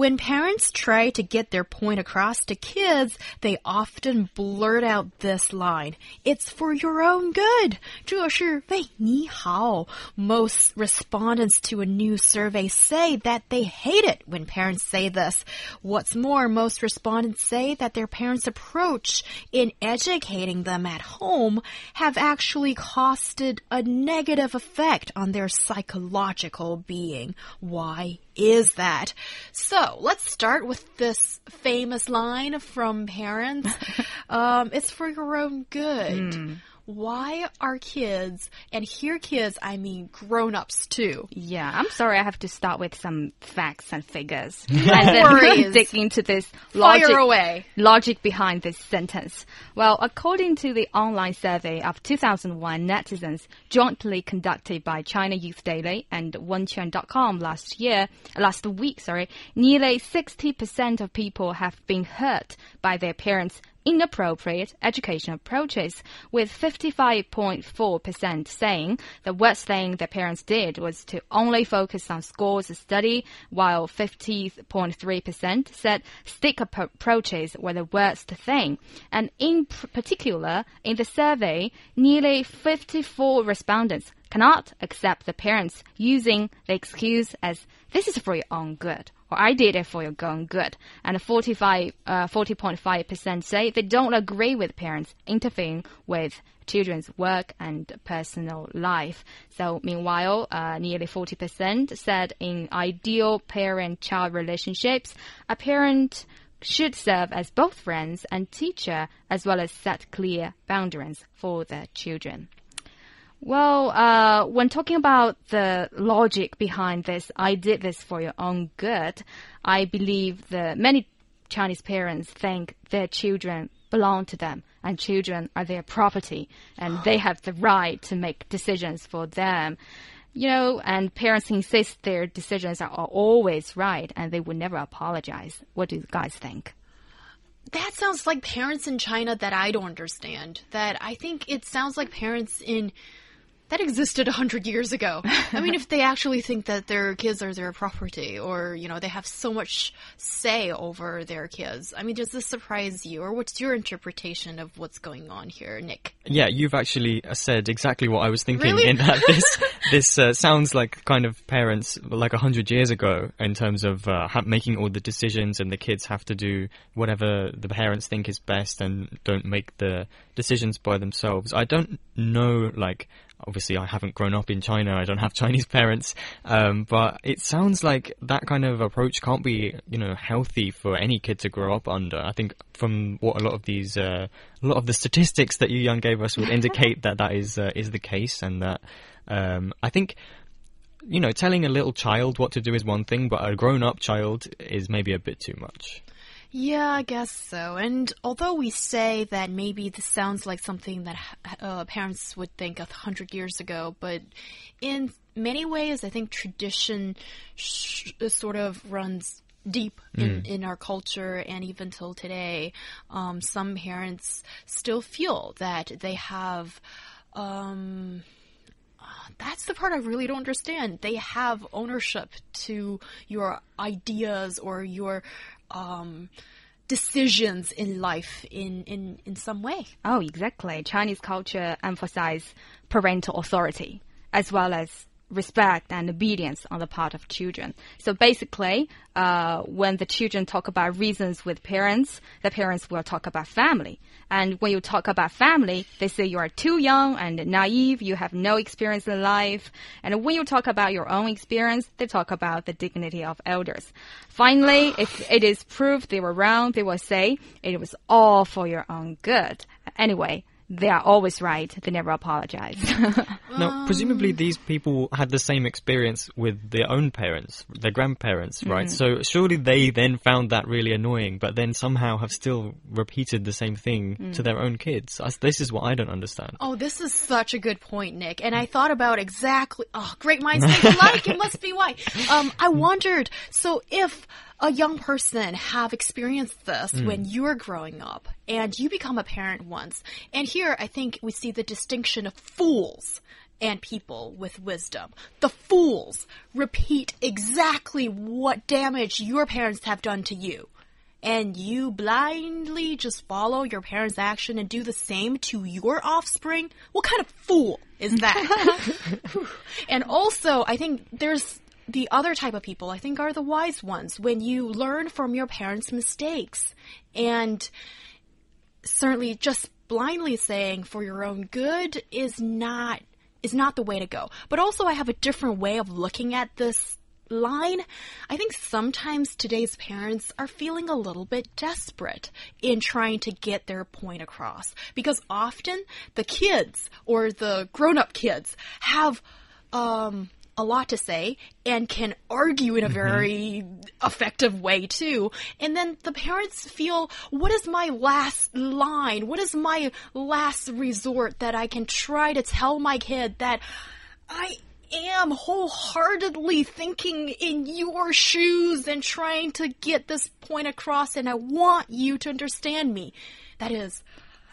When parents try to get their point across to kids, they often blurt out this line, It's for your own good. 这是为你好. Most respondents to a new survey say that they hate it when parents say this. What's more, most respondents say that their parents' approach in educating them at home have actually costed a negative effect on their psychological being. Why is that? So let's start with this famous line from parents. um, it's for your own good. Mm why are kids, and here kids, I mean grown-ups too. Yeah, I'm sorry, I have to start with some facts and figures. No and then worries. dig into this logic, Fire away. logic behind this sentence. Well, according to the online survey of 2001 netizens jointly conducted by China Youth Daily and Wenjuan.com last year, last week, sorry, nearly 60% of people have been hurt by their parents' inappropriate education approaches, with 55.4% saying the worst thing their parents did was to only focus on scores of study, while 50.3% said stick approaches were the worst thing. And in particular, in the survey, nearly 54 respondents cannot accept the parents using the excuse as this is for your own good or I did it for your own good. And 45, uh, 40.5% say they don't agree with parents interfering with children's work and personal life. So meanwhile, uh, nearly 40% said in ideal parent-child relationships, a parent should serve as both friends and teacher, as well as set clear boundaries for their children. Well, uh, when talking about the logic behind this, I did this for your own good. I believe that many Chinese parents think their children belong to them and children are their property and they have the right to make decisions for them. You know, and parents insist their decisions are always right and they would never apologize. What do you guys think? That sounds like parents in China that I don't understand. That I think it sounds like parents in that existed a hundred years ago. I mean, if they actually think that their kids are their property, or you know, they have so much say over their kids. I mean, does this surprise you, or what's your interpretation of what's going on here, Nick? Yeah, you've actually uh, said exactly what I was thinking. Really? In that this this uh, sounds like kind of parents like a hundred years ago in terms of uh, making all the decisions, and the kids have to do whatever the parents think is best, and don't make the decisions by themselves. I don't know, like obviously I haven't grown up in China. I don't have Chinese parents. Um, but it sounds like that kind of approach can't be, you know, healthy for any kid to grow up under. I think from what a lot of these, uh, a lot of the statistics that Yu Yang gave us would indicate that that is, uh, is the case and that, um, I think, you know, telling a little child what to do is one thing, but a grown up child is maybe a bit too much. Yeah, I guess so. And although we say that maybe this sounds like something that uh, parents would think a hundred years ago, but in many ways, I think tradition sort of runs deep in, mm. in our culture and even till today. Um, some parents still feel that they have. Um, that's the part I really don't understand. They have ownership to your ideas or your um, decisions in life in, in, in some way. Oh, exactly. Chinese culture emphasizes parental authority as well as respect and obedience on the part of children. So basically, uh, when the children talk about reasons with parents, the parents will talk about family. And when you talk about family, they say you are too young and naive, you have no experience in life. And when you talk about your own experience, they talk about the dignity of elders. Finally, if it is proved they were wrong, they will say it was all for your own good. Anyway, they are always right. They never apologize. Now, um, presumably these people had the same experience with their own parents, their grandparents, right? Mm-hmm. So surely they then found that really annoying, but then somehow have still repeated the same thing to mm. their own kids. This is what I don't understand. Oh, this is such a good point, Nick. And I mm. thought about exactly. Oh, great minds think alike. it must be why. Um, I wondered. So if a young person have experienced this mm. when you're growing up and you become a parent once, and here I think we see the distinction of fools and people with wisdom. The fools repeat exactly what damage your parents have done to you and you blindly just follow your parents' action and do the same to your offspring, what kind of fool is that? and also, I think there's the other type of people, I think, are the wise ones when you learn from your parents' mistakes and certainly just blindly saying for your own good is not is not the way to go. But also I have a different way of looking at this line. I think sometimes today's parents are feeling a little bit desperate in trying to get their point across because often the kids or the grown-up kids have um a lot to say and can argue in a very effective way too. And then the parents feel, what is my last line? What is my last resort that I can try to tell my kid that I am wholeheartedly thinking in your shoes and trying to get this point across and I want you to understand me. That is,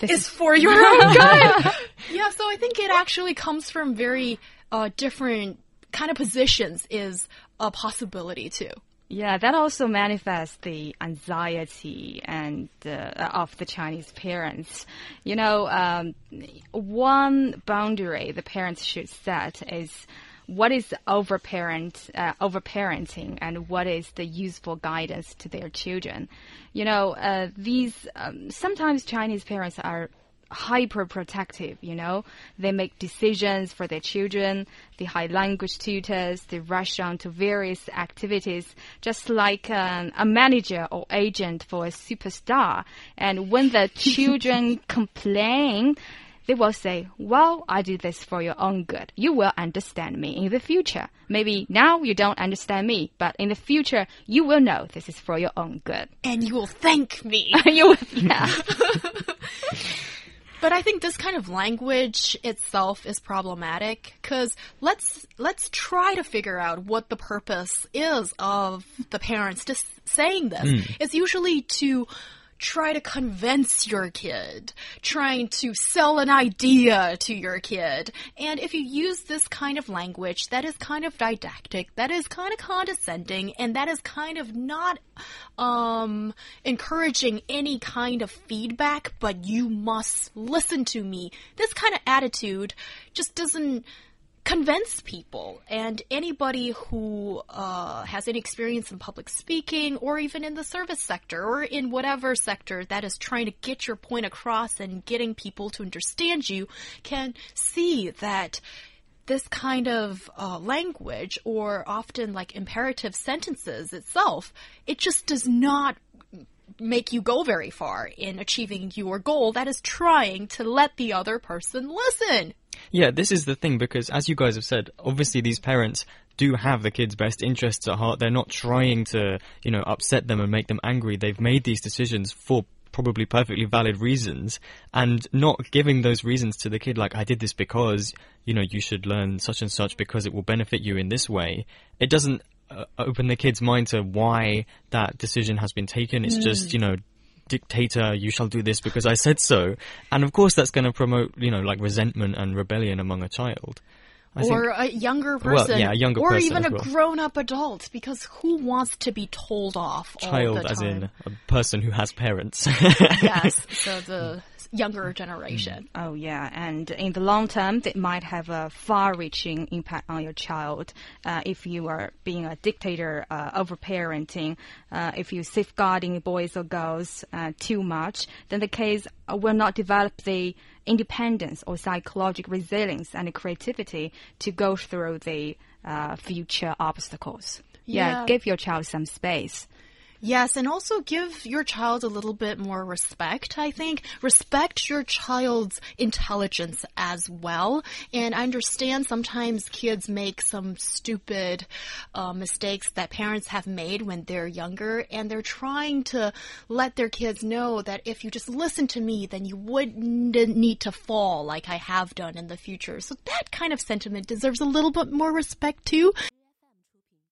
This is is- for your own good. yeah, so I think it actually comes from very uh, different kind of positions is a possibility too. Yeah, that also manifests the anxiety and uh, of the Chinese parents. You know, um, one boundary the parents should set is what is overparent, uh, overparenting, and what is the useful guidance to their children. You know, uh, these um, sometimes Chinese parents are hyper protective, you know. They make decisions for their children, they hire language tutors, they rush on to various activities, just like um, a manager or agent for a superstar. And when the children complain, they will say, Well, I did this for your own good. You will understand me in the future. Maybe now you don't understand me, but in the future, you will know this is for your own good. And you will thank me. you will, yeah. But I think this kind of language itself is problematic because let's let's try to figure out what the purpose is of the parents just saying this. Hmm. It's usually to try to convince your kid, trying to sell an idea to your kid. And if you use this kind of language that is kind of didactic, that is kind of condescending, and that is kind of not um, encouraging any kind of feedback, but you must listen to me, this kind of attitude just doesn't convince people. And anybody who uh, has any experience in public speaking or even in the service sector or in whatever sector that is trying to get your point across and getting people to understand you can see that this kind of uh, language or often like imperative sentences itself it just does not make you go very far in achieving your goal that is trying to let the other person listen Yeah, this is the thing because, as you guys have said, obviously these parents do have the kids' best interests at heart. They're not trying to, you know, upset them and make them angry. They've made these decisions for probably perfectly valid reasons and not giving those reasons to the kid like I did this because, you know, you should learn such and such because it will benefit you in this way. It doesn't uh, open the kid's mind to why that decision has been taken. It's just, you know, dictator, you shall do this because I said so. And of course, that's going to promote, you know, like resentment and rebellion among a child. I think- or a younger Well, person, yeah, a younger or person even as a well. grown-up adult, because who wants to be told off all child, as in a person who has parents. yes, so the younger generation. Oh, yeah. And in the long term, it might have a far reaching impact on your child. Uh, if you are being a dictator, uh, overparenting, uh, if you safeguarding boys or girls uh, too much, then the kids uh, will not develop the independence or psychological resilience and creativity to go through the uh, future obstacles. Yeah. give your child some space. Yes, and also give your child a little bit more respect, I think. Respect your child's intelligence as well. And I understand sometimes kids make some stupid uh, mistakes that parents have made when they're younger, and they're trying to let their kids know that if you just listen to me, then you wouldn't need to fall like I have done in the future. So that kind of sentiment deserves a little bit more respect too.